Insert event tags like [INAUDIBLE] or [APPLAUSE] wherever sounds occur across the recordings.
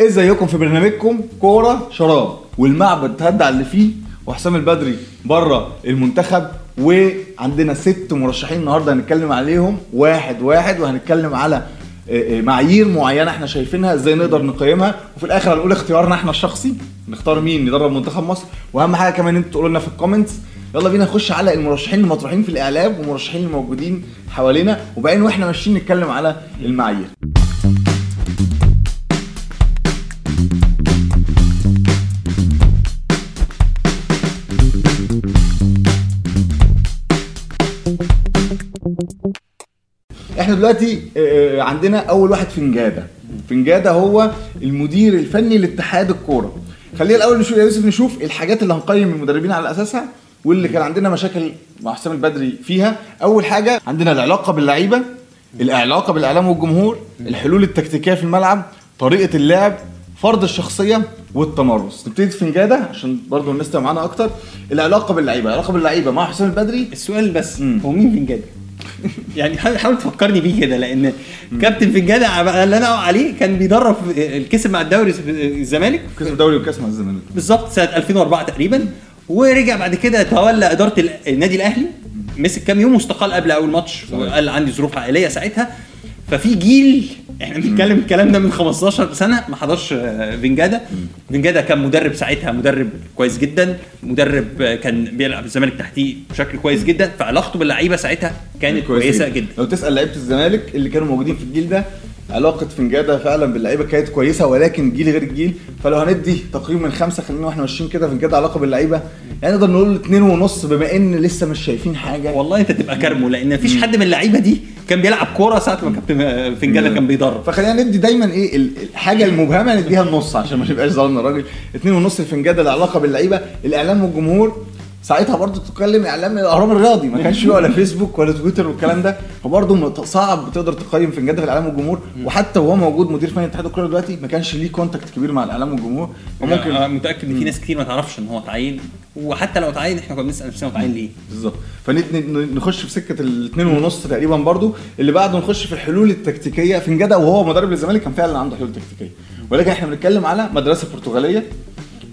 ازيكم في برنامجكم؟ كورة شراب. والمعبد تهدى اللي فيه وحسام البدري بره المنتخب وعندنا ست مرشحين النهارده هنتكلم عليهم. واحد واحد وهنتكلم على آه، آه، معايير معينة إحنا شايفينها إزاي نقدر نقيمها. وفي الآخر هنقول اختيارنا إحنا الشخصي. نختار مين؟ يدرب منتخب مصر. وأهم حاجة كمان أنتوا تقولوا لنا في الكومنتس. يلا بينا نخش على المرشحين المطروحين في الإعلام والمرشحين الموجودين حوالينا. وبعدين وإحنا ماشيين نتكلم على المعايير. إحنا دلوقتي آه، عندنا أول واحد فنجاده فنجاده هو المدير الفني لاتحاد الكورة. خلينا الأول نشوف يا يوسف نشوف الحاجات اللي هنقيم المدربين على أساسها واللي كان عندنا مشاكل مع حسام البدري فيها. أول حاجة عندنا العلاقة باللعيبة العلاقة بالإعلام والجمهور الحلول التكتيكية في الملعب طريقة اللعب فرض الشخصية والتمرس. نبتدي فنجاده عشان برضو الناس تبقى معانا أكتر. العلاقة باللعيبة العلاقه باللعيبة مع حسام البدري. السؤال بس. هو مين فنجاده؟ [LAUGHS] يعني حاول تفكرني بيه كده لأن كابتن فنجاده اللي أنا عليه كان بيدرب الكسب مع الدوري الزمالك. كسب دوري وكاس مع الزمالك. بالظبط سنة 2004 تقريبا. ورجع بعد كده تولى إدارة ال- النادي الأهلي. مسك كام يوم واستقال قبل أول ماتش وقال عندي ظروف عائلية ساعتها. ففي جيل إحنا بنتكلم الكلام ده من 15 سنة ما حضرش آه، فينجادا. فينجادا كان مدرب ساعتها مدرب كويس جدا. مدرب آه، كان بيلعب الزمالك تحتيه بشكل كويس جدا. فعلاقته باللعيبة ساعتها كانت كويسة جدا. لو تسأل لعيبة الزمالك اللي كانوا موجودين في الجيل ده علاقة فنجادة فعلا باللعيبة كانت كويسة ولكن جيل غير الجيل فلو هندي تقييم من خمسة خلينا وإحنا ماشيين كده فنجادة علاقة باللعيبة. يعني نقدر نقول اتنين ونص بما إن لسه مش شايفين حاجة. والله أنت تبقى كارمه لأن مفيش حد من اللعيبة دي كان بيلعب كورة ساعة ما كابتن فنجاده كان بيدرب. فخلينا ندي دايما إيه ال- الحاجة المبهمة نديها النص عشان ما نبقاش ظلمنا الراجل. اتنين ونص الفنجاده العلاقه باللعيبة. الإعلام والجمهور ساعتها برضه تتكلم إعلام الأهرام الرياضي ما كانش فيه ولا فيسبوك ولا تويتر والكلام ده. فبرضه صعب تقدر تقيم فنجاده في الإعلام والجمهور. وحتى وهو موجود مدير فني اتحاد الكورة دلوقتي ما كانش ليه contact كبير مع الإعلام والجمهور. ممكن وممكن أنا متأكد إن في ناس كتير ما تعرفش إن هو اتعين وحتى لو اتعين إحنا كنا بنسأل نفسنا اتعين ليه. بالظبط. فنخش في سكة الاثنين ونص تقريبا برضو اللي بعده نخش في الحلول التكتيكية. فينجادا وهو مدرب للزمالك كان فعلا عنده حلول تكتيكية. ولكن إحنا بنتكلم على مدرسة برتغالية.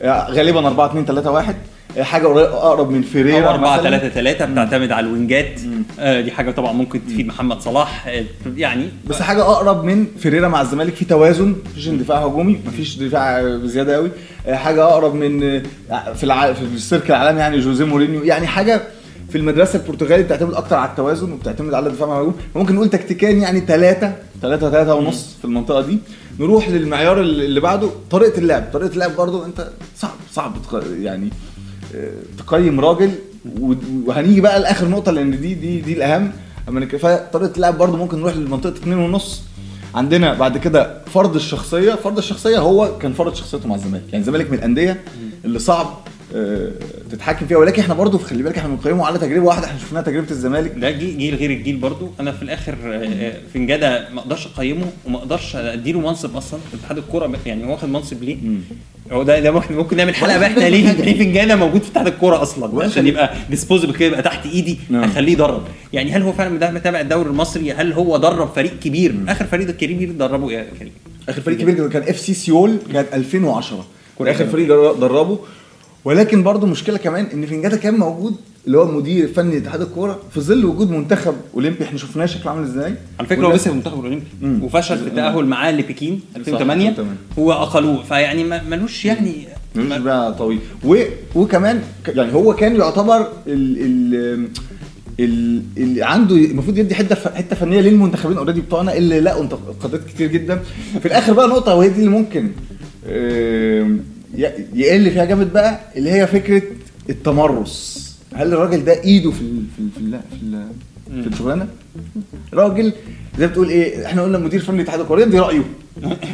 آه، غالبا 4 2 3 1 آه، حاجة أقرب من فيريرا 4 مثلاً. 3 3 بتعتمد على الوينجات. آه دي حاجة طبعا ممكن تفيد محمد صلاح. آه يعني بس حاجة أقرب من فيريرا مع الزمالك في توازن. مفيش اندفاع هجومي مفيش دفاع بزيادة قوي آه، حاجة أقرب من آه، في الع... في السيرك العالمي يعني جوزيه مورينيو. يعني حاجة في المدرسة البرتغالي بتعتمد أكتر على التوازن وبتعتمد على الدفاع مع الهجوم. فممكن نقول تكتيكيا يعني ثلاثة ثلاثة ثلاثة ونص في المنطقة دي. نروح للمعيار اللي بعده طريقة اللعب. طريقة اللعب برضو أنت صعب صعب يعني تقيم راجل وهنيجي بقى لآخر نقطة لأن دي دي دي الأهم. أما فطريقة اللعب برضو ممكن نروح لمنطقة اتنين ونص. عندنا بعد كده فرض الشخصية. فرض الشخصية هو كان فرض شخصيته مع الزمالك. يعني الزمالك من الأندية اللي صعب آه، تتحكم فيها. ولكن إحنا برضو خلي بالك إحنا بنقيمه على تجربة واحدة. إحنا شفناها تجربة الزمالك. ده جيل, جيل غير الجيل برضو أنا في الآخر آه، آه، فنجاده ما أقدرش أقيمه وما أقدرش أديله منصب أصلا. اتحاد الكورة يعني واخد منصب ليه؟ هو ده ده ممكن ممكن نعمل حلقة بقى إحنا ليه [LAUGHS] ليه فينجادا موجود في اتحاد الكورة أصلا عشان؟ يبقى disposable كده يبقى تحت إيدي نعم. أخليه يدرب يعني هل هو فعلا ده متابع الدوري المصري هل هو درب فريق كبير آخر فريق كبير دربه إيه يا كريم؟ آخر فريق كبير كان FC Seoul كان 2010 كوريا آخر. فريق در- دربه ولكن برضو مشكلة كمان إن فينجادا كان موجود اللي هو المدير الفني لاتحاد الكورة في ظل وجود منتخب أولمبي. إحنا شفناه شكله عامل إزاي؟ على فكرة هو لسه في المنتخب الاولمبي. وفشل في التاهل معاه لبكين 2008 2008. هو أقلوه. فيعني ملوش يعني ملوش بقى طويل. و... وكمان يعني هو كان يعتبر ال ال ال- اللي عنده المفروض يدي حتة حتة فنية للمنتخبين اوريدي بتوعنا اللي لقوا انتقادات كتير جدا. في الآخر بقى نقطة وهي دي اللي ممكن يقل فيها جامد بقى اللي هي فكرة التمرس. هل الراجل ده إيده في ال في ال في ال في, ال في الشغلانة؟ راجل زي ما بتقول إيه إحنا قلنا مدير فني الاتحاد الكوري يدي رأيه.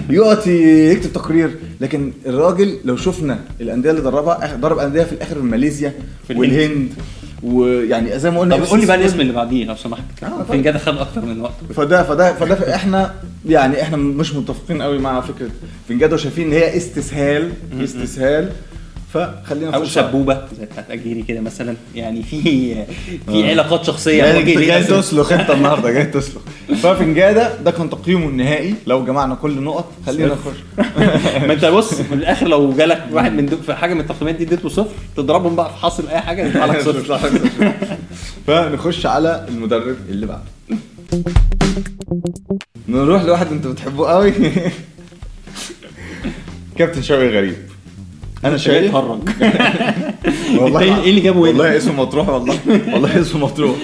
يقعد يكتب تقرير. لكن الراجل لو شفنا الأندية اللي دربها درب أندية في الآخر ماليزيا في الهند. والهند. ويعني زي ما قلنا طب قول لي بقى. الاسم اللي بعديه لو سمحت آه، طبعا. فنجاده خد أكتر من وقت فده فده فده إحنا يعني إحنا مش متفقين قوي مع فكرة فنجاده وشايفين إن هي استسهال استسهال فخلينا أو سبوبه زي بتاعت اجيري كده مثلا. يعني في [LAUGHS] في آه. علاقات شخصية يعني انت جاي. تسلخ أنت [LAUGHS] النهارده جاي تسلخ. ففنجادة ده كان تقييمه النهائي. لو جمعنا كل النقط خلينا نخش. [LAUGHS] ما أنت بص في الآخر لو جالك واحد من في حاجة من التقييمات دي اديت له صفر تضربهم بقى في حاصل أي حاجة يطلع لك صفر. فنخش على المدرب اللي بعده. نروح لواحد أنت بتحبه قوي. كابتن شوقي غريب. أنا شايف يتهرج [LAUGHS] والله انت إيه اللي جابه هنا؟ والله اسمه مطروح والله. والله اسمه مطروح.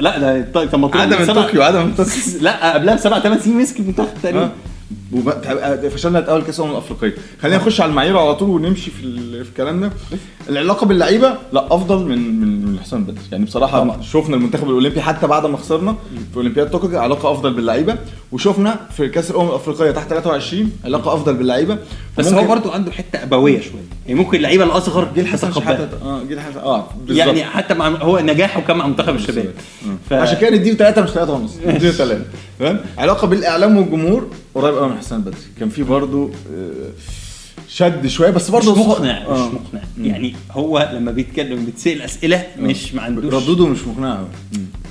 لا ده طيب طب ما تروح عدم من طوكيو عدم من طوكيو. [LAUGHS] لا قبلها بسبع ثمان سنين مسك المنتخب آه. تقريبا. وب- تع- فشلنا نتأهل كأس الأمم الأفريقية. خلينا نخش على المعايير على طول ونمشي في في الكلام ده. العلاقة باللعيبة لا أفضل من من من حسام بدري يعني بصراحة طبعا. شفنا المنتخب الأولمبي حتى بعد ما خسرنا في أولمبياد طوكيو علاقة أفضل باللعيبة وشفنا في كأس الامم الافريقيه تحت 23 علاقة أفضل باللعيبة. بس هو برضو عنده حتة أبوية شوية. يعني ممكن اللعيبة الأصغر جيل حسن. شحاتة آه جيل حسن آه بالظبط. يعني حتى مع هو نجاحه كان مع منتخب الشباب. ف... عشان كده نديله ثلاثة مش ثلاثة ونص. نديله ثلاثة تمام؟ علاقة بالإعلام والجمهور قريب قوي من حسام بدري. كان في برضه آه، شد شوية بس مش برضه مقنع مش آه. مقنع. يعني هو لما بيتكلم بيتسال أسئلة مش ما عندوش ردوده مش مقنع قوي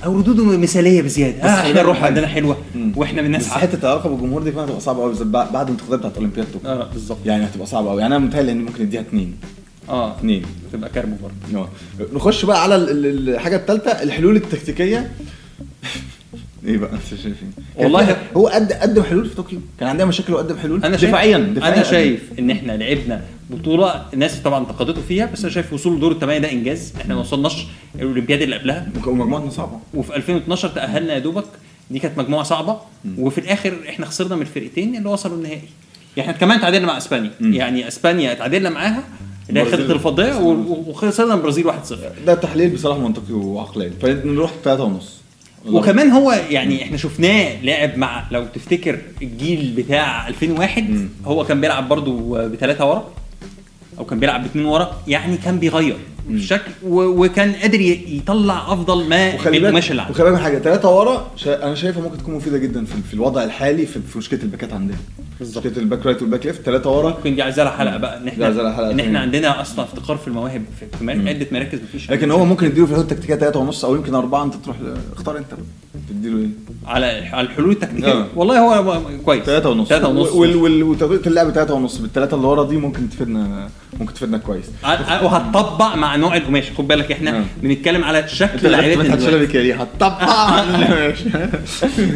أو ردوده مثالية بزيادة. آه إحنا خلي الروح. عندنا حلوة. وإحنا بس بنسعى حتة العلاقة بالجمهور دي فعلا هتبقى صعبة قوي بعد الانتخابات بتاعت أولمبياد طوكيو آه بالظبط. يعني هتبقى صعبة قوي يعني أنا متهيألي إن ممكن نديها اثنين آه اثنين تبقى كربو برضه. آه. نخش بقى على ال- ال- الحاجة الثالثة الحلول التكتيكية. إيه بقى؟ انت شايف إيه؟ والله- هو قد قدم حلول في طوكيو؟ كان عندنا مشاكل وقدم حلول؟ أنا شايف دفاعيا دفاعيا. أنا. شايف إن إحنا لعبنا بطولة الناس طبعا انتقدته فيها بس أنا شايف وصول دور الثمانيه ده إنجاز. إحنا ما وصلناش الأولمبياد اللي قبلها. ومجموعتنا صعبة. وفي 2012 تأهلنا يا دوبك. دي كانت مجموعة صعبة. وفي الآخر إحنا خسرنا من الفرقتين اللي وصلوا النهائي. يعني إحنا كمان تعادلنا مع إسبانيا. مم. يعني إسبانيا تعادلنا معاها. اللي هي. خدت الفضية. وخسرنا من البرازيل 1-0 ده تحليل بصراحة منطقي وعقلاني. فنروح ثلاثة ونص. وكمان هو يعني إحنا شفناه لعب مع لو تفتكر الجيل بتاع 2001 مم. هو كان بيلعب برضو بثلاثه ورا أو كان بيلعب باثنين ورا يعني كان بيغير. الشكل وكان قادر يطلع أفضل ما القماش اللي عنده وخلي بالك حاجة ثلاثة ورا شا... أنا شايفها ممكن تكون مفيدة جدا في, في الوضع الحالي في, في مشكلة الباكات عندنا بالظبط. ال back right وال back left ثلاثة ورا. ممكن دي عايزة لها حلقة بقى. إن لها إحنا حلقة إن تانية. إحنا عندنا أصلا افتقار في المواهب في, مم. عدة مراكز مفيش لكن هو ممكن يديله في الحدود التكتيكية ثلاثة ونص أو يمكن أربعة. أنت تروح. اختار أنت تديله إيه؟ على على الحلول التكتيكية. آه. والله هو كويس. ثلاثة ونص. ثلاثة ونص. وطريقه اللعب ثلاثة ونص. بالثلاثة اللي ورا دي ممكن تفيدنا ممكن تفيدنا كويس. ع- وهتطبق مع نوع القماش. خد بالك إحنا آه. بنتكلم على شكل ليه؟ هتطبق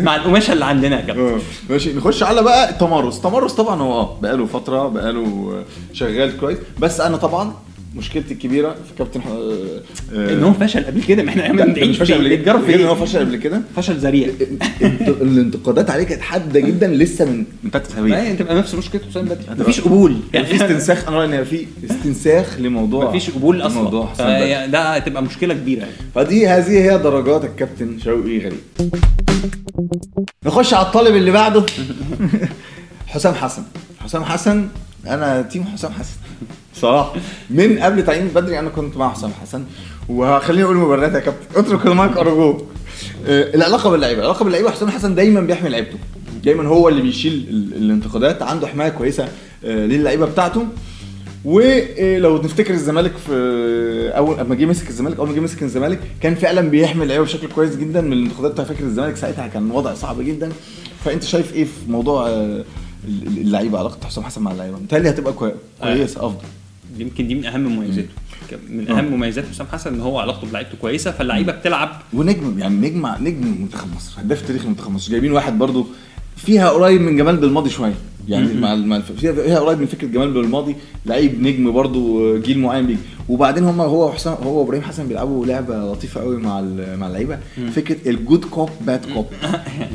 مع القماشه [LAUGHS] اللي عندنا يا كابتن ماشي. نخش على بقى التمرس. التمرس طبعا. هو آه بقاله فترة بقاله شغال كويس. بس أنا طبعا مشكلتي الكبيرة في كابتن ح- آه، إن هو فشل قبل كده ما إحنا عملنا مش فشل قبل كده. غير إن هو إيه فشل قبل كده. فشل ذريع. انت- الانتقادات عليه كانت حادة جدا لسه من من اسابيع ما هي تبقى نفس مشكلة حسام بدري. مفيش قبول. يعني في استنساخ أنا رأيي إن في استنساخ لموضوع مفيش قبول أصلا. موضوع حسام بدري. فهي- ده هتبقى مشكلة كبيرة. يعني فدي هذه هي درجات الكابتن شوقي غريب. نخش على الطالب اللي بعده. [LAUGHS] حسام حسن. حسام حسن؟ أنا تيم حسام حسن. [LAUGHS] صراحة. من قبل تعيين بدري أنا كنت مع حسام حسن. وخليني أقول مبررات يا كابتن. اترك المايك ارجوك آه، العلاقة باللعيبة. العلاقة باللعيبة حسام حسن دايما بيحمي لعيبته. دايما هو اللي بيشيل ال- الانتقادات. عنده حماية كويسة آه، للعيبة بتاعته. ولو نفتكر الزمالك في أول اما جه مسك الزمالك أول ما جه مسك الزمالك كان فعلا بيحمي اللعيبة بشكل كويس جدا من الانتقادات بتاع فاكر الزمالك ساعتها. كان وضع صعب جدا. فأنت شايف إيه في موضوع آه، اللعيبة علاقه حسام حسن مع اللعيبة. متهيألي هتبقى كوي- كويسه أفضل. يمكن دي من أهم مميزاته. من أهم مميزات حسام حسن إن هو علاقته بلعيبته كويسة فاللعيبة بتلعب. ونجم يعني نجم نجم منتخب مصر هداف تاريخي منتخب مصر. جايبين واحد برضو فيها قريب من جمال بالماضي شوية. يعني. مع مع فيها قريب من فكرة جمال بالماضي لعيب نجم برضو جيل معين بيجي. وبعدين هم هو وحسام هو وابراهيم حسن بيلعبوا لعبة لطيفة قوي مع مع اللعيبة. فكرة الجود كوب باد كوب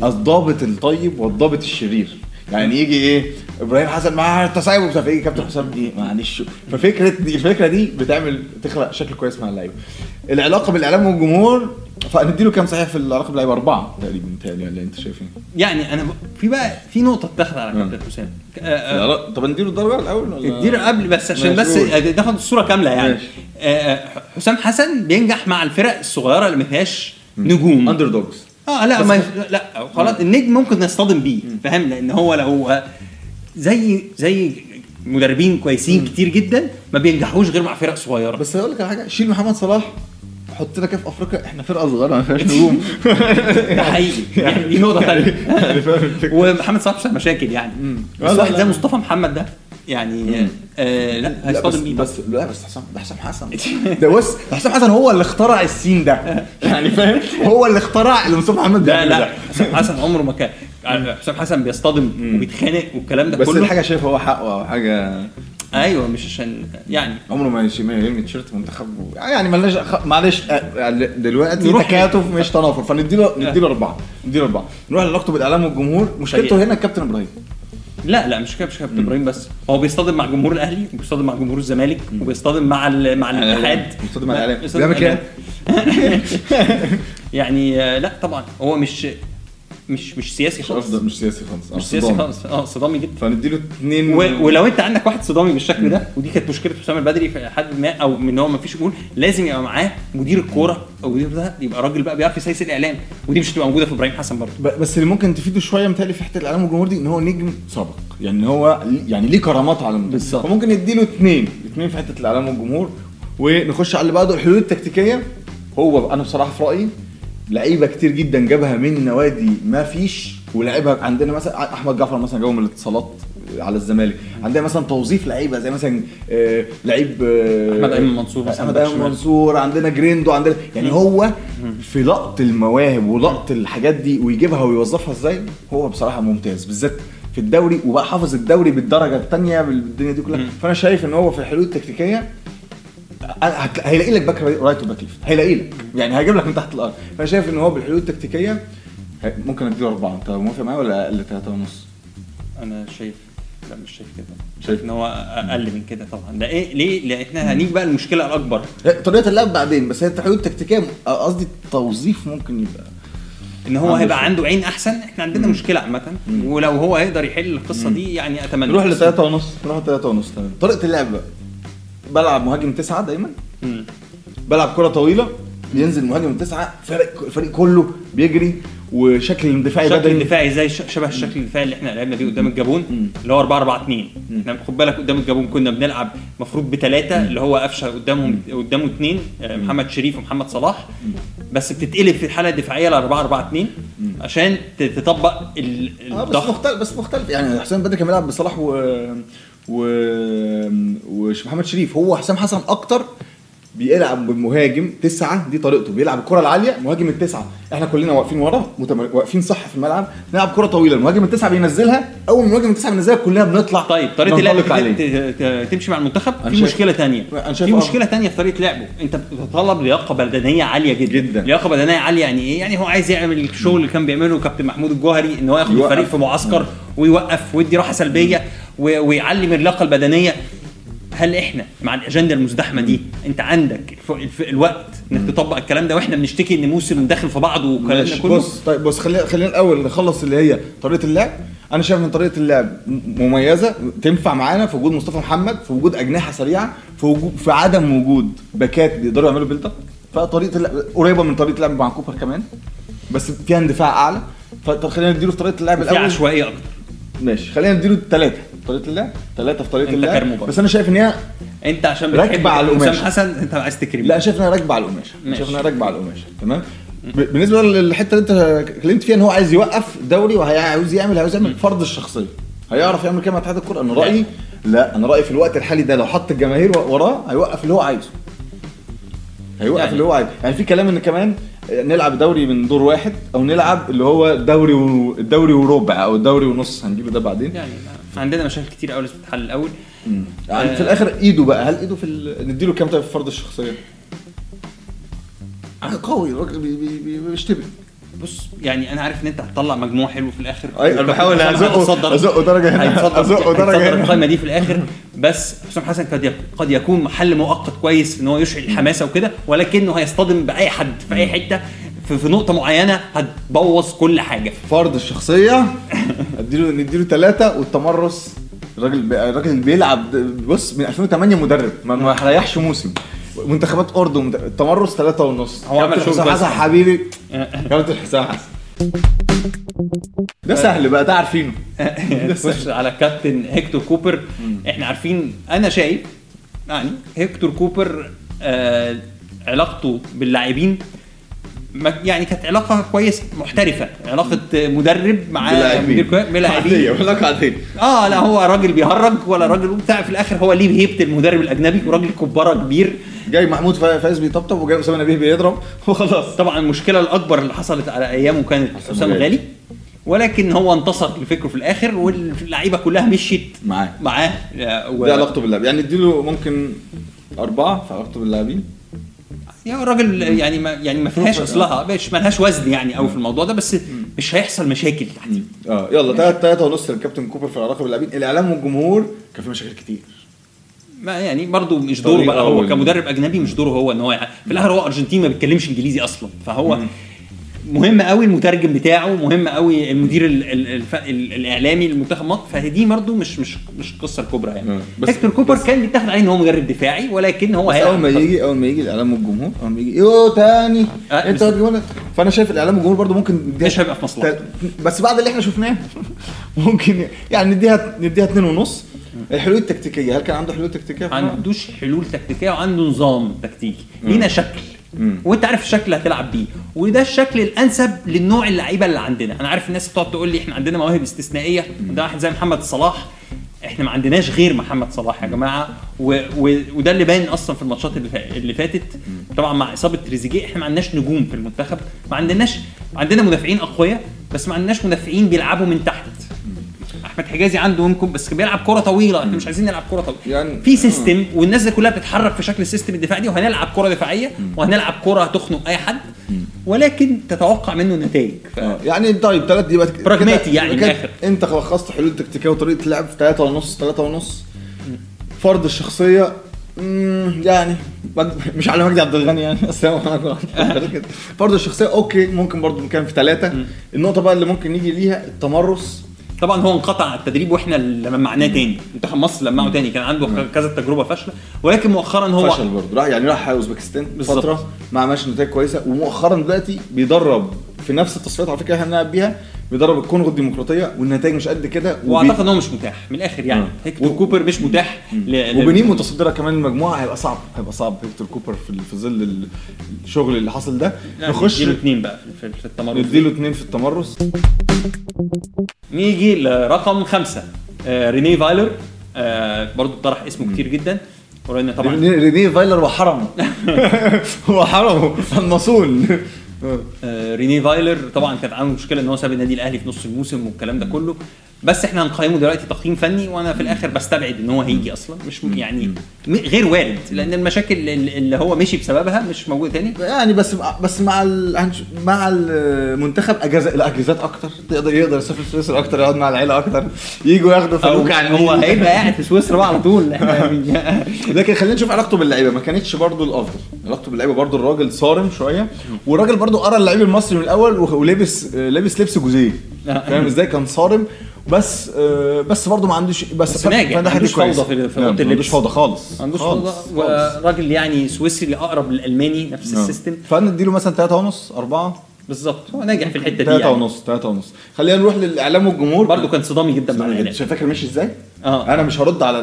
الضابط الطيب والضابط الشرير. يعني يجي إيه إبراهيم حسن مع التسايب ومش عارف إيه كابتن حسام إيه معلش ففكره دي الفكرة دي بتعمل تخلق شكل كويس مع اللعيبة العلاقة بالاعلام والجمهور فنديله كام صحيح في العلاقة باللعيبه أربعة تقريبا متهيألي ولا أنت شايف إيه؟ يعني أنا. في بقى في نقطة اتاخد على آه. كابتن حسام آه، آه، طب نديله الدرجة الأول ولا اديله قبل بس عشان بس قول. ناخد الصورة كاملة يعني. آه، آه، حسام حسن بينجح مع الفرق الصغيرة اللي ما فيهاش نجوم underdogs آه لا ما لا خلاص النجم ممكن نصطدم بيه فاهم؟ لأن هو لو زي زي مدربين كويسين كتير جدا ما بينجحوش غير مع فرق صغيرة. بس هقول لك على حاجة شيل محمد صلاح حط لك في أفريقيا إحنا فرقة صغيرة ما فيهاش [LAUGHS] نجوم. ده حقيقي. [LAUGHS] يعني دي نقطة ثانية [LAUGHS] يعني؟ ومحمد صلاح مش مشاكل يعني. بس واحد. زي مصطفى محمد ده يعني آه لا بس هيصطدم مين؟ بس لا بس حسام ده حسام حسن. [LAUGHS] ده بص ده حسام حسن هو اللي اخترع السين ده. [LAUGHS] يعني فاهم؟ هو اللي اخترع اللي مصطفى محمد بيعمله لا ده. حسام حسن عمره ما كان. حسام حسن بيصطدم وبيتخانق والكلام ده بس كله. الحاجة شايف هو حقه أو حاجة. أيوه مش عشان يعني. عمره ما يرمي تيشيرت منتخب. يعني مالناش خ- معلش آه، دلوقتي نروح- تكاتف مش تنافر. فنديله نديله أربعة. نديله أربعة. نروح لعلاقته بالاعلام والجمهور مشكلته طيب. هنا الكابتن إبراهيم. لا لا مش كده مش كابتن إبراهيم بس هو بيصطدم مع جمهور الأهلي وبيصطدم مع جمهور الزمالك وبيصطدم مع ال- مع الاتحاد. بيصطدم مع الإعلام. [LAUGHS] يعني آه، لا طبعا. هو مش مش مش سياسي مش خالص. أفضل مش سياسي خالص. مش سياسي خالص. آه صدامي جدا. فنديله اثنين و- ولو انت عندك واحد صدامي بالشكل ده ودي كانت مشكلة حسام البدري في حد ما أو من هو ما فيش جمهور لازم يبقى معاه مدير الكورة. أو مدير ده يبقى راجل بقى بيعرف يسيس الإعلام ودي مش هتبقى موجودة في إبراهيم حسن برضه. بس اللي ممكن تفيده شوية متهيألي في حتة الإعلام والجمهور دي إن هو نجم سابق. يعني هو يعني ليه كرامات على المنتخب. بالظبط. فممكن نديله اثنين اثنين في حتة الإعلام والجمهور. ونخش على اللي بعده الحلول التكتيكية. هو أنا بصراحة في رأيي لعيبة كتير جدا جابها من نوادي ما فيش ولعبها عندنا مثلا أحمد جعفر مثلا جابه من الاتصالات على الزمالك. عندنا مثلا توظيف لعيبة زي مثلا آه لعيب آه أحمد أيمن منصور مثلا أحمد أيمن. منصور عندنا جريندو عندنا يعني هو في لقط المواهب ولقط الحاجات دي ويجيبها ويوظفها إزاي؟ هو بصراحة ممتاز بالذات في الدوري وبقى حافظ الدوري بالدرجة الثانية بالدنيا دي كلها. فأنا شايف إن هو في الحلول التكتيكية هيلاقي لك back right و back left هيلاقي لك. يعني هيجيب لك من تحت الأرض. فأنا شايف ان هو بالحلول التكتيكية ممكن أديله أربعة. أنت موافق معايا ولا أقل ثلاثة ونص؟ أنا شايف لا مش شايف كده. شايف؟ إن هو أقل من كده طبعا. ده إيه ليه؟ لأن إحنا هنيجي بقى المشكلة الأكبر. طريقة اللعب بعدين بس هي الحلول التكتيكيه قصدي التوظيف ممكن يبقى إن هو هيبقى. عنده عين أحسن. إحنا عندنا مشكلة عامة. ولو هو هيقدر يحل القصة دي يعني أتمنى. نروح لثلاثة ونص. نروح لثلاثة ونص تمام. طريقة اللعب بقى. بلعب مهاجم تسعة دايما. مم. بلعب كرة طويلة بينزل مهاجم تسعة فرق الفريق كله بيجري وشكل الاندفاعي الشكل بدني. الدفاعي زي شبه الشكل الدفاعي اللي إحنا لعبنا بيه قدام الجابون اللي هو 4 4 2 إحنا خد بالك قدام الجابون كنا بنلعب المفروض بثلاثه اللي هو قفشة قدامهم قدامه اثنين محمد شريف ومحمد صلاح. بس بتتقلب في الحالة الدفاعية ل 4 4 2 عشان تطبق ال- آه بس الضغط. مختلف بس مختلف. يعني حسام بدري كان بيلعب بصلاح و و ومحمد شريف هو حسام حسن أكتر بيلعب بمهاجم تسعة دي طريقته بيلعب الكرة العالية مهاجم التسعة. إحنا كلنا واقفين ورا متمر... واقفين صح في الملعب نلعب كرة طويلة المهاجم التسعة بينزلها أول ما المهاجم التسعة بينزلها كلنا بنطلع طيب طريقة ت- تمشي مع المنتخب؟ في شايف- مشكلة شايف في. مشكلة تانية في طريقة لعبه. أنت بتتطلب لياقة بدنيه عالية جدا. جدا. لياقة بدنيه عالية يعني إيه؟ يعني هو عايز يعمل الشغل اللي كان بيعمله كابتن محمود الجوهري إن هو ياخد. الفريق في معسكر ويوقف ويدي راحة سلبية ويعلي من اللياقة البدنية. هل إحنا مع الأجندة المزدحمة دي أنت عندك. الوقت إنك تطبق الكلام ده وإحنا بنشتكي إن موسم داخل في بعضه والكلام ده كله؟ بص طيب بص خلينا خلينا الأول نخلص اللي هي طريقة اللعب. أنا شايف إن طريقة اللعب مميزة تنفع معانا في وجود مصطفى محمد في وجود أجنحة سريعة في وجود في عدم وجود باكات بيقدروا يعملوا build up فطريقة اللعب قريبة من طريقة اللعب مع كوبر كمان بس فيها اندفاع أعلى. فطب خلينا نديله في طريقة اللعب في الأول. عشوائية أكتر. ماشي خلينا نديله ثلاثة طريقة اللعب ثلاثة في طريقة بقى. بس أنا شايف إن هي أنت عشان بتحب على حسام القماش. حسن أنت عايز تكرمه. لا شايف انها راكبة على القماشة. شايف انها راكبة على القماشة. تمام؟ بالنسبة للحتة اللي أنت اتكلمت فيها إن هو عايز يوقف دوري وعاوز يعمل عاوز يعمل فرض الشخصية. هيعرف يعمل كده مع اتحاد الكوره أنا رأيي لا. أنا رأيي في الوقت الحالي ده لو حط الجماهير وراه هيوقف اللي هو عايزه. هيوقف يعني- اللي هو عايزه. يعني في كلام إن كمان نلعب دوري من دور واحد أو نلعب اللي هو دوري و... الدوري وربع أو الدوري ونص. هنجيبه ده بعدين. يعني عندنا مشاكل كتير قوي لازم تتحل الأول. يعني في الآخر إيده بقى هل إيده في ال... نديله كام طيب في فرض الشخصيه قوي الراجل بي... بي... بي... بيشتبك بص يعني أنا عارف إن أنت هتطلع مجموع حلو في الآخر. أنا بحاول هيتصدر- أزقه درجة هنا، درجة هيتصدر هنا. القائمة دي في الآخر. بس حسام حسن قد قد يكون حل مؤقت كويس إن هو يشعل الحماسة وكده ولكنه هيصطدم بأي حد في أي حتة في, في نقطة معينة هتبوظ كل حاجة. فرض الشخصية؟ اديله نديله ثلاثة والتمرس الراجل. الراجل بيلعب بص من 2008 مدرب ما, ما ريحش موسم. منتخبات أردن التمرس ثلاثة ونص. هو كابتن حسام. حسن. حبيبي. [LAUGHS] كابتن حسام حسن. ده سهل بقى ده عارفينه. [LAUGHS] تخش على كابتن هيكتور كوبر إحنا عارفين أنا شايف يعني هيكتور كوبر آه علاقته باللاعبين يعني كانت علاقة كويسة محترفة. علاقة مدرب مع مدير بلاعبين علاقة عادية. آه لا هو راجل بيهرج ولا راجل بتاع في الآخر هو ليه هيبه المدرب الأجنبي وراجل كبارة كبير. جاي محمود فا- فايز بيطبطب وجاي أسامة نبيه بيضرب. [LAUGHS] وخلاص. طبعا المشكلة الأكبر اللي حصلت على أيامه كانت حسام غالي. ولكن هو انتصر لفكره في الآخر واللعيبة كلها مشيت معاه. معاه. و- ده علاقته باللاعب. يعني اديله ممكن أربعة في علاقته باللاعبين. يا راجل يعني ما يعني ما فيهاش اصلها مش ما لهاش وزن يعني قوي في الموضوع ده بس مش هيحصل مشاكل تحت آه يلا تلاتة تلاتة ونص للكابتن كوبر في العلاقة باللاعبين. الإعلام والجمهور كان في مشاكل كتير. ما يعني برضه مش دوره بقى هو كمدرب أجنبي مش دوره هو إن هو في الآخر هو أرجنتيني ما بيتكلمش إنجليزي أصلا. فهو مهم قوي المترجم بتاعه مهم قوي المدير ال ال الف ال الإعلامي للمنتخب مصر. فدي برضه مش مش مش القصة الكبرى يعني. بس- هيكتور كوبر بس- كان بيتاخد عليه إن هو مدرب دفاعي ولكن هو أول ما يجي أول ما يجي الإعلام والجمهور أول ما يجي يو تاني. آه، انت هتجيبنا فأنا شايف الإعلام والجمهور برضو ممكن مش هيبقى في مصلحته. بس بعد اللي إحنا شفناه [LAUGHS] ممكن يعني نديها نديها اتنين ونص. الحلول التكتيكية هل كان عنده حلول تكتيكية؟ ما عندوش حلول تكتيكية وعنده نظام تكتيكي. لينا شكل. وانت عارف الشكل اللي هتلعب بيه. وده الشكل الأنسب للنوع اللعيبة اللي عندنا. أنا عارف الناس بتقعد تقول لي إحنا عندنا مواهب استثنائية. ده واحد زي محمد صلاح. إحنا ما عندناش غير محمد صلاح يا جماعة. و... و... وده اللي باين أصلا في الماتشات اللي, فا... اللي فاتت. طبعا مع إصابة تريزيجيه إحنا ما عندناش نجوم في المنتخب. ما عندناش عندنا مدافعين أقوياء بس ما عندناش مدافعين بيلعبوا من تحت. احمد حجازي عنده ممكن بس بيلعب كرة طويلة إحنا مش عايزين نلعب كرة طويلة. يعني- في system والناس دي كلها بتتحرك في شكل ال system الدفاعي دي وهنلعب كرة دفاعية وهنلعب كرة تخنق أي حد ولكن تتوقع منه نتائج. ف... آه، يعني طيب ثلاث كده- براجماتي يعني من الآخر. أنت لخصت حلول تكتيكية وطريقة لعب في ثلاثة ونص ثلاثة ونص. فرض الشخصية يعني مش على مجدي عبد الغني يعني [LAUGHS] كده. فرض الشخصية أوكي ممكن برضو كان في ثلاثة النقطة بقى اللي ممكن نيجي ليها التمرس. طبعا هو انقطع التدريب وإحنا اللي لمعناه تاني. منتخب مصر لمعه تاني. كان عنده كذا تجربة فاشلة. ولكن مؤخرا هو فشل برضه. راح يعني راح أوزبكستان. فترة ما عملش نتائج كويسة. ومؤخرا دلوقتي بيدرب في نفس التصفيات على فكرة إحنا بنلعب بيها بيدرب الكونغو الديمقراطية والنتائج مش قد كده وبي- وأعتقد إن هو مش متاح من الآخر يعني. آه. هيكتور كوبر مش متاح ل... وبنين متصدرة كمان المجموعة هيبقى صعب هيبقى صعب هيكتور كوبر في في ظل الشغل اللي حصل ده. نخش نديله اثنين بقى في, في التمرس نديله اثنين في التمرس. نيجي لرقم خمسة آه ريني فايلر. آه برضو طرح اسمه كتير جدا. ولان طبعا. ريني فايلر وحرمه. [LAUGHS] هو حرمه. المصون آه ريني فايلر طبعا كانت عنده مشكلة إن هو ساب النادي الأهلي في نص الموسم والكلام ده كله. بس إحنا هنقيمه دلوقتي تقييم فني وأنا في الآخر بستبعد إن هو هيجي أصلا. مش يعني غير وارد لأن المشاكل اللي هو مشي بسببها مش موجوده تاني. يعني بس بس مع ال... مع المنتخب أجازة الاجازات أكتر. تقدر يقدر يسافر سويسرا أكتر يقعد مع العيلة أكتر. يجوا ياخدوا أو فلوك عن هو. هيبقى قاعد في سويسرا بقى على طول. [LAUGHS] [LAUGHS] لكن خلينا نشوف علاقته باللعيبة. ما كانتش برضو الأفضل. علاقته باللعيبة برضو الراجل صارم شوية والراجل برضو قرأ اللعيب المصري من الأول ولبس لابس لبس جوزيه. آه. فاهم إزاي؟ كان صارم. بس آه، بس برضو ما عندوش بس بس ناجح، ما عندوش. فوضى في- في ما عندوش اللبس. فوضى خالص ما عندوش فوضى. وراجل يعني سويسري اقرب للألماني نفس آه. ال system فنديله مثلا 3 ونص 4 بالظبط هو ناجح في الحتة دي 3 يعني. ونص 3 ونص خلينا نروح للإعلام والجمهور برضه كان صدامي جدا مع الاعلام فاكر ماشي إزاي؟ آه. أنا مش هرد على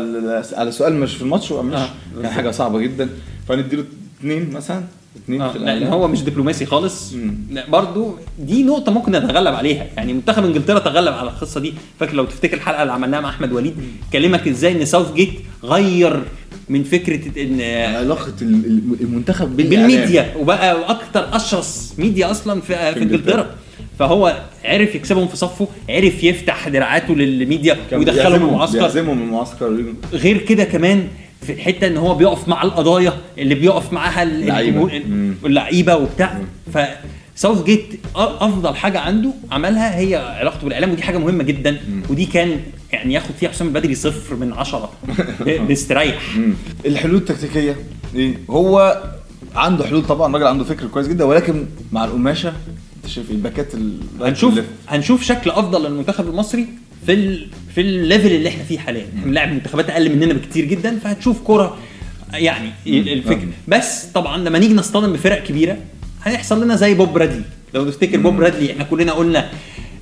على سؤال مش في الماتش ومش آه. كان حاجة صعبة جدا فنديله اثنين مثلا اثنين آه، في لأن هو مش دبلوماسي خالص. برضو دي نقطة ممكن نتغلب عليها. يعني منتخب إنجلترا تغلب على القصة دي. فاكر لو تفتكر الحلقة اللي عملناها مع أحمد وليد؟ كلمك إزاي إن ساوث جيت غير من فكرة إن علاقة ال- ال- المنتخب. بالميديا وبقى أكتر أشرس ميديا أصلا في, في. إنجلترا. فهو عرف يكسبهم في صفه عرف يفتح دراعاته للميديا ويدخلهم المعسكر. بيعزمهم المعسكر. غير كده كمان في الحته إن هو بيقف مع القضايا اللي بيقف معاها ال- لعيبة. الجمهور مم. واللعيبه وبتاع ف ساوث جيت أفضل حاجة عنده عملها هي علاقته بالإعلام ودي حاجة مهمة جدا ودي كان يعني ياخد فيها حسام البدري صفر من عشرة [LAUGHS] مم. الحلول التكتيكية إيه هو عنده حلول طبعا الراجل عنده فكر كويس جدا ولكن مع القماشة أنت شايف إيه؟ الباكات ال- هنشوف. هنشوف شكل أفضل للمنتخب المصري في ال... في ال level اللي إحنا فيه حاليا. إحنا بنلعب منتخبات أقل مننا بكتير جدا فهتشوف كره يعني الفكرة بس طبعا لما نيجي نصطدم بفرق كبيرة هيحصل لنا زي بوب برادلي لو تفتكر بوب برادلي إحنا كلنا قلنا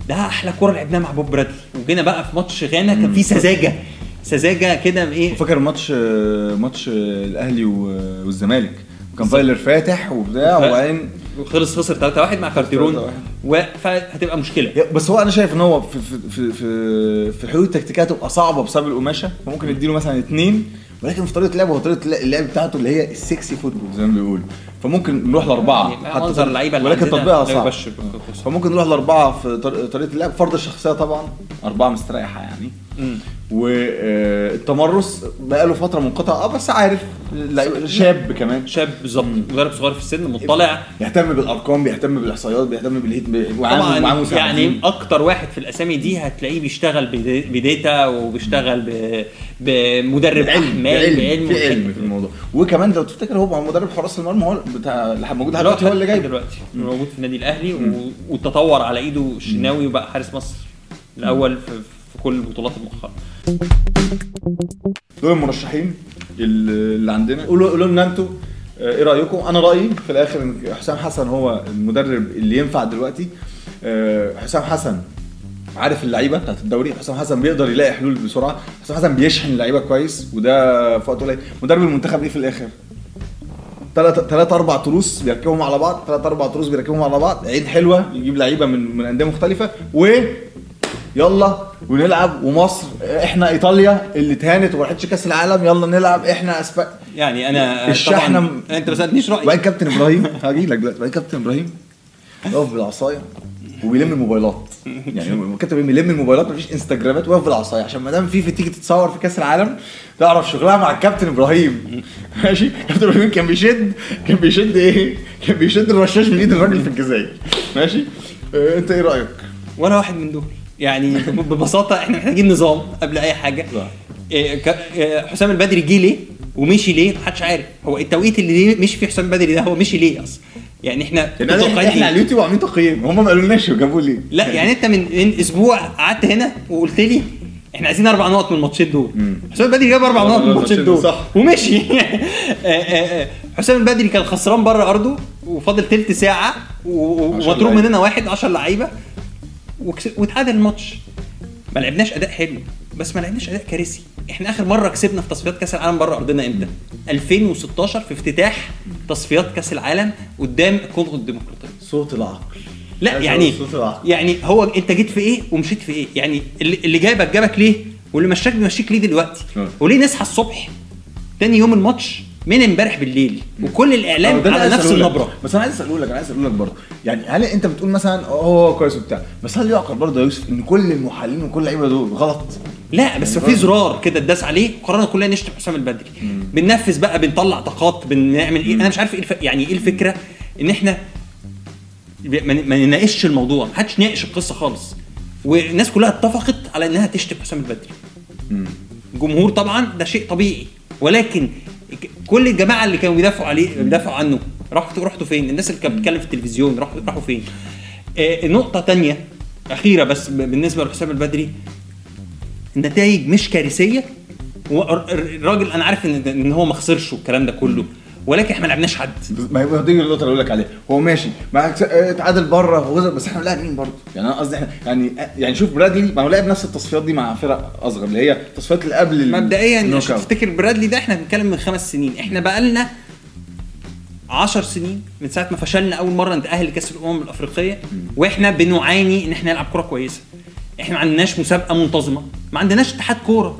ده أحلى كورة لعبناها مع بوب برادلي وجينا بقى في ماتش غانا كان في سذاجة. سذاجة كده إيه؟ فاكر ماتش ماتش الأهلي والزمالك؟ كان فايلر فاتح وبتاع وبعدين خلص خسر 3-1 مع كارتيرون 3-1. و- فهتبقى مشكلة بس هو أنا شايف إن هو في في في في, الحلول التكتيكيه هتبقى صعبه بسبب القماشة فممكن نديله مثلا اثنين ولكن في طريقة لعبه هو طريقة اللعب بتاعته اللي هي ال sexy football زي ما بيقولوا فممكن نروح لأربعة يعني منظر اللعيبة اللي ولكن تطبيقها صعب. فممكن نروح لأربعة في طر- طريقة اللعب. فرض الشخصية طبعا أربعة مستريحة يعني. مم. والتمرس بقاله فترة منقطعه آه بس عارف شاب كمان. شاب بالظبط. مدرب صغير في السن مطلع. يهتم بالأرقام بيهتم بالإحصائيات بيهتم بال heat طبعا يعني. أكتر واحد في الأسامي دي هتلاقيه بيشتغل بد- ب data وبيشتغل بمدرب بعلم احمال بعلم في علم في الموضوع. وكمان لو تفتكر هو مدرب حراس المرمى هو بتاع اللي موجود دلوقتي هو اللي جاي دلوقتي موجود في النادي الأهلي و- وتطور على إيده الشناوي وبقى حارس مصر الأول في, في كل البطولات المؤخره دول المرشحين اللي اللي عندنا. قولوا قولوا لنا أنتوا آه، إيه رأيكم؟ أنا رأيي في الآخر إن حسام حسن هو المدرب اللي ينفع دلوقتي. آه، حسام حسن عارف اللعيبة بتاعت الدوري؟ حسام حسن بيقدر يلاقي حلول بسرعة. حسام حسن بيشحن اللعيبة كويس وده في وقت قليل. مدرب المنتخب إيه في الآخر؟ ثلاث ثلاث أربع تروس بيركبهم على بعض ثلاث أربع تروس بيركبهم على بعض. عين حلوة يجيب لعيبة من من أندية مختلفة. و يلا ونلعب. ومصر إحنا إيطاليا اللي اتهانت وما راحتش كأس العالم. يلا نلعب. إحنا اسبق يعني أنا الشحنة طبعا م- أنت ما سألتنيش رأيي. وبعدين كابتن إبراهيم هاجي لك دلوقتي كابتن إبراهيم. يقف بالعصايه وبيلم الموبايلات. يعني إبراهيم بيلم الموبايلات مفيش إنستجرامات ويقف بالعصاية عشان ما دام فيفا تيجي تتصور في كأس العالم تعرف شغلها مع الكابتن إبراهيم. [LAUGHS] ماشي؟ كابتن إبراهيم كان بيشد كان بيشد إيه؟ كان بيشد الرشاش من إيد الراجل في الجزائر. ماشي؟ آه أنت إيه رأيك؟ ولا واحد من دول. يعني ببساطة إحنا محتاجين نظام قبل أي حاجة. ك- إيه، حسام البدري جه ليه ومشي ليه؟ محدش عارف. هو التوقيت اللي مشي فيه حسام البدري ده هو مشي ليه أصلا؟ يعني إحنا يعني متوقعين إحنا؟ على اليوتيوب عاملين تقييم هم ما قالولناش جابوا ليه لا يعني أنت من من أسبوع قعدت هنا وقلت لي إحنا عايزين أربع نقط من الماتشين دول. حسام البدري جاب أربع نقط من الماتشين دول صح. ومشي [LAUGHS] آه، آه، آه، حسام البدري كان خسران بره أرضه وفاضل تلت ساعة ومضروب. مننا واحد 10 لعيبة واتعادل الماتش ما لعبناش أداء حلو بس ما لعبناش أداء كارثي. إحنا آخر مرة كسبنا في تصفيات كأس العالم بره ارضنا إمتى؟ 2016 في افتتاح تصفيات كأس العالم قدام الكونغو الديمقراطية. صوت العقل. لا يعني. يعني هو أنت جيت في إيه ومشيت في إيه؟ يعني اللي, جايبك جابك ليه؟ واللي مشاك بيمشيك ليه دلوقتي؟ آه. وليه نصحى الصبح؟ تاني يوم الماتش من امبارح بالليل وكل الإعلام على نفس. النبره بس أنا عايز أسأله لك أنا عايز أقول لك برضه. يعني هل أنت بتقول مثلا آه كويس وبتاع بس هل يعقل برضه يا يوسف إن كل المحللين وكل اللعيبة دول غلط؟ لا بس في زرار كده اتداس عليه وقررنا كلنا نشتم حسام البدري. بننفذ بقى بنطلع طاقات بنعمل إيه؟ أنا مش عارف إيه الف... يعني إيه الفكرة؟ إن إحنا ما نناقشش الموضوع. ما حدش ناقش القصة خالص. والناس كلها اتفقت على إنها تشتم حسام البدري. الجمهور طبعا ده شيء طبيعي. ولكن كل الجماعة اللي كانوا بيدافعوا عليه بيدافعوا عنه رحتوا رحتوا فين؟ الناس اللي كانت بتتكلم في التلفزيون راحوا راحوا فين؟ آه نقطة تانية أخيرة بس بالنسبة لحسام البدري. النتائج مش كارثية والراجل أنا عارف إن هو ما خسرش والكلام ده كله. ولكن إحنا ما لعبناش حد. ما هي دي النقطه اللي أقول لك عليها. هو ماشي. مع اتعادل بره وغزر بس إحنا لاعبين برضه. يعني أنا قصدي إحنا يعني يعني شوف برادلي ما هو لعب نفس التصفيات دي مع فرق أصغر اللي هي التصفيات اللي قبل مبدئيا عشان. تفتكر برادلي ده إحنا بنتكلم من خمس سنين. إحنا بقالنا 10 سنين من ساعة ما فشلنا أول مرة نتأهل لكأس الأمم الأفريقية وإحنا بنعاني إن إحنا نلعب كوره كويسة. إحنا ما عندناش مسابقة منتظمة ما عندناش اتحاد كورة.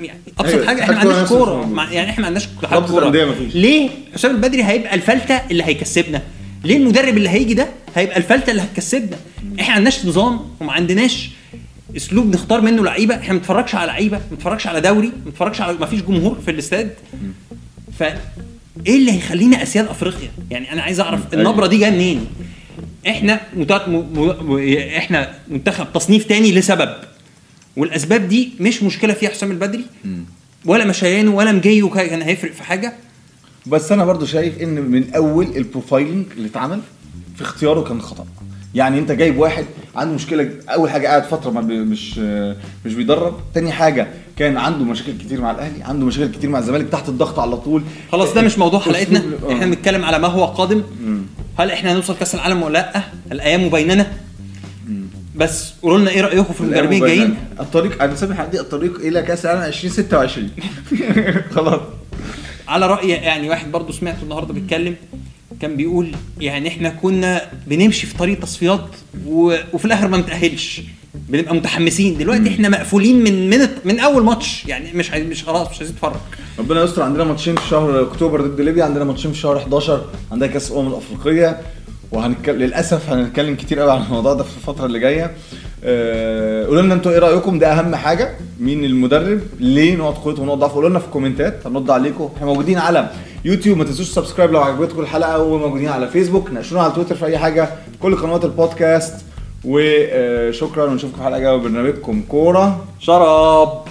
يعني أبسط أيوة، حاجة إحنا ما عندناش كورة. يعني إحنا ما عندناش رابطة كورة. ليه؟ حسام البدري هيبقى الفلتة اللي هيكسبنا. ليه المدرب اللي هيجي ده هيبقى الفلتة اللي هتكسبنا؟ إحنا ما عندناش نظام وما عندناش أسلوب نختار منه لعيبة. إحنا ما بنتفرجش على لعيبة ما بنتفرجش على دوري ما بنتفرجش على ما فيش جمهور في الاستاد. ف إيه اللي هيخلينا أسياد أفريقيا؟ يعني أنا عايز أعرف أيوة. النبرة دي جاية منين؟ إحنا مت- م... م... م... إحنا منتخب تصنيف تاني لسبب. والأسباب دي مش مشكلة فيها حسام البدري ولا مشيانه ولا مجيه كان هيفرق في حاجة. بس أنا برضو شايف إن من أول البروفايلنج اللي اتعمل في اختياره كان خطأ. يعني أنت جايب واحد عنده مشكلة أول حاجة قاعد فترة ما مش مش بيدرب. تاني حاجة كان عنده مشاكل كتير مع الأهلي عنده مشاكل كتير مع الزمالك تحت الضغط على طول. خلاص ده مش موضوع حلقتنا. آه. إحنا بنتكلم على ما هو قادم. هل إحنا هنوصل كأس العالم ولا لأ؟ الأيام بيننا بس قولوا لنا إيه رأيكم في المدربين الجايين؟ الطريق أنا سامح عندي الطريق إلى كأس العالم 2026 [LAUGHS] خلاص. على رأي يعني واحد برضو سمعته النهارده بيتكلم كان بيقول يعني إحنا كنا بنمشي في طريق تصفيات و... وفي الآخر ما نتأهلش. بنبقى متحمسين. دلوقتي إحنا مقفولين من من من أول ماتش. يعني مش عايز مش خلاص مش عايزين نتفرج. ربنا يستر. عندنا ماتشين في شهر أكتوبر ضد ليبيا عندنا ماتشين في شهر 11 عندنا كأس الأمم الأفريقية. وهنتكلم للأسف هنتكلم كتير قوي عن الموضوع ده في الفترة اللي جاية. آه، قولوا لنا أنتوا إيه رأيكم؟ ده أهم حاجة. مين المدرب؟ ليه نقط قوته ونقط ضعفه؟ قولوا لنا في الكومنتات. هنرد عليكم. إحنا موجودين على يوتيوب. ما تنسوش subscribe لو عجبتكم الحلقة. وموجودين على فيسبوك ناقشونا على تويتر في أي حاجة. كل قنوات البودكاست. وشكرا ونشوفكم حلقة جاية. برنامجكم كورة شراب.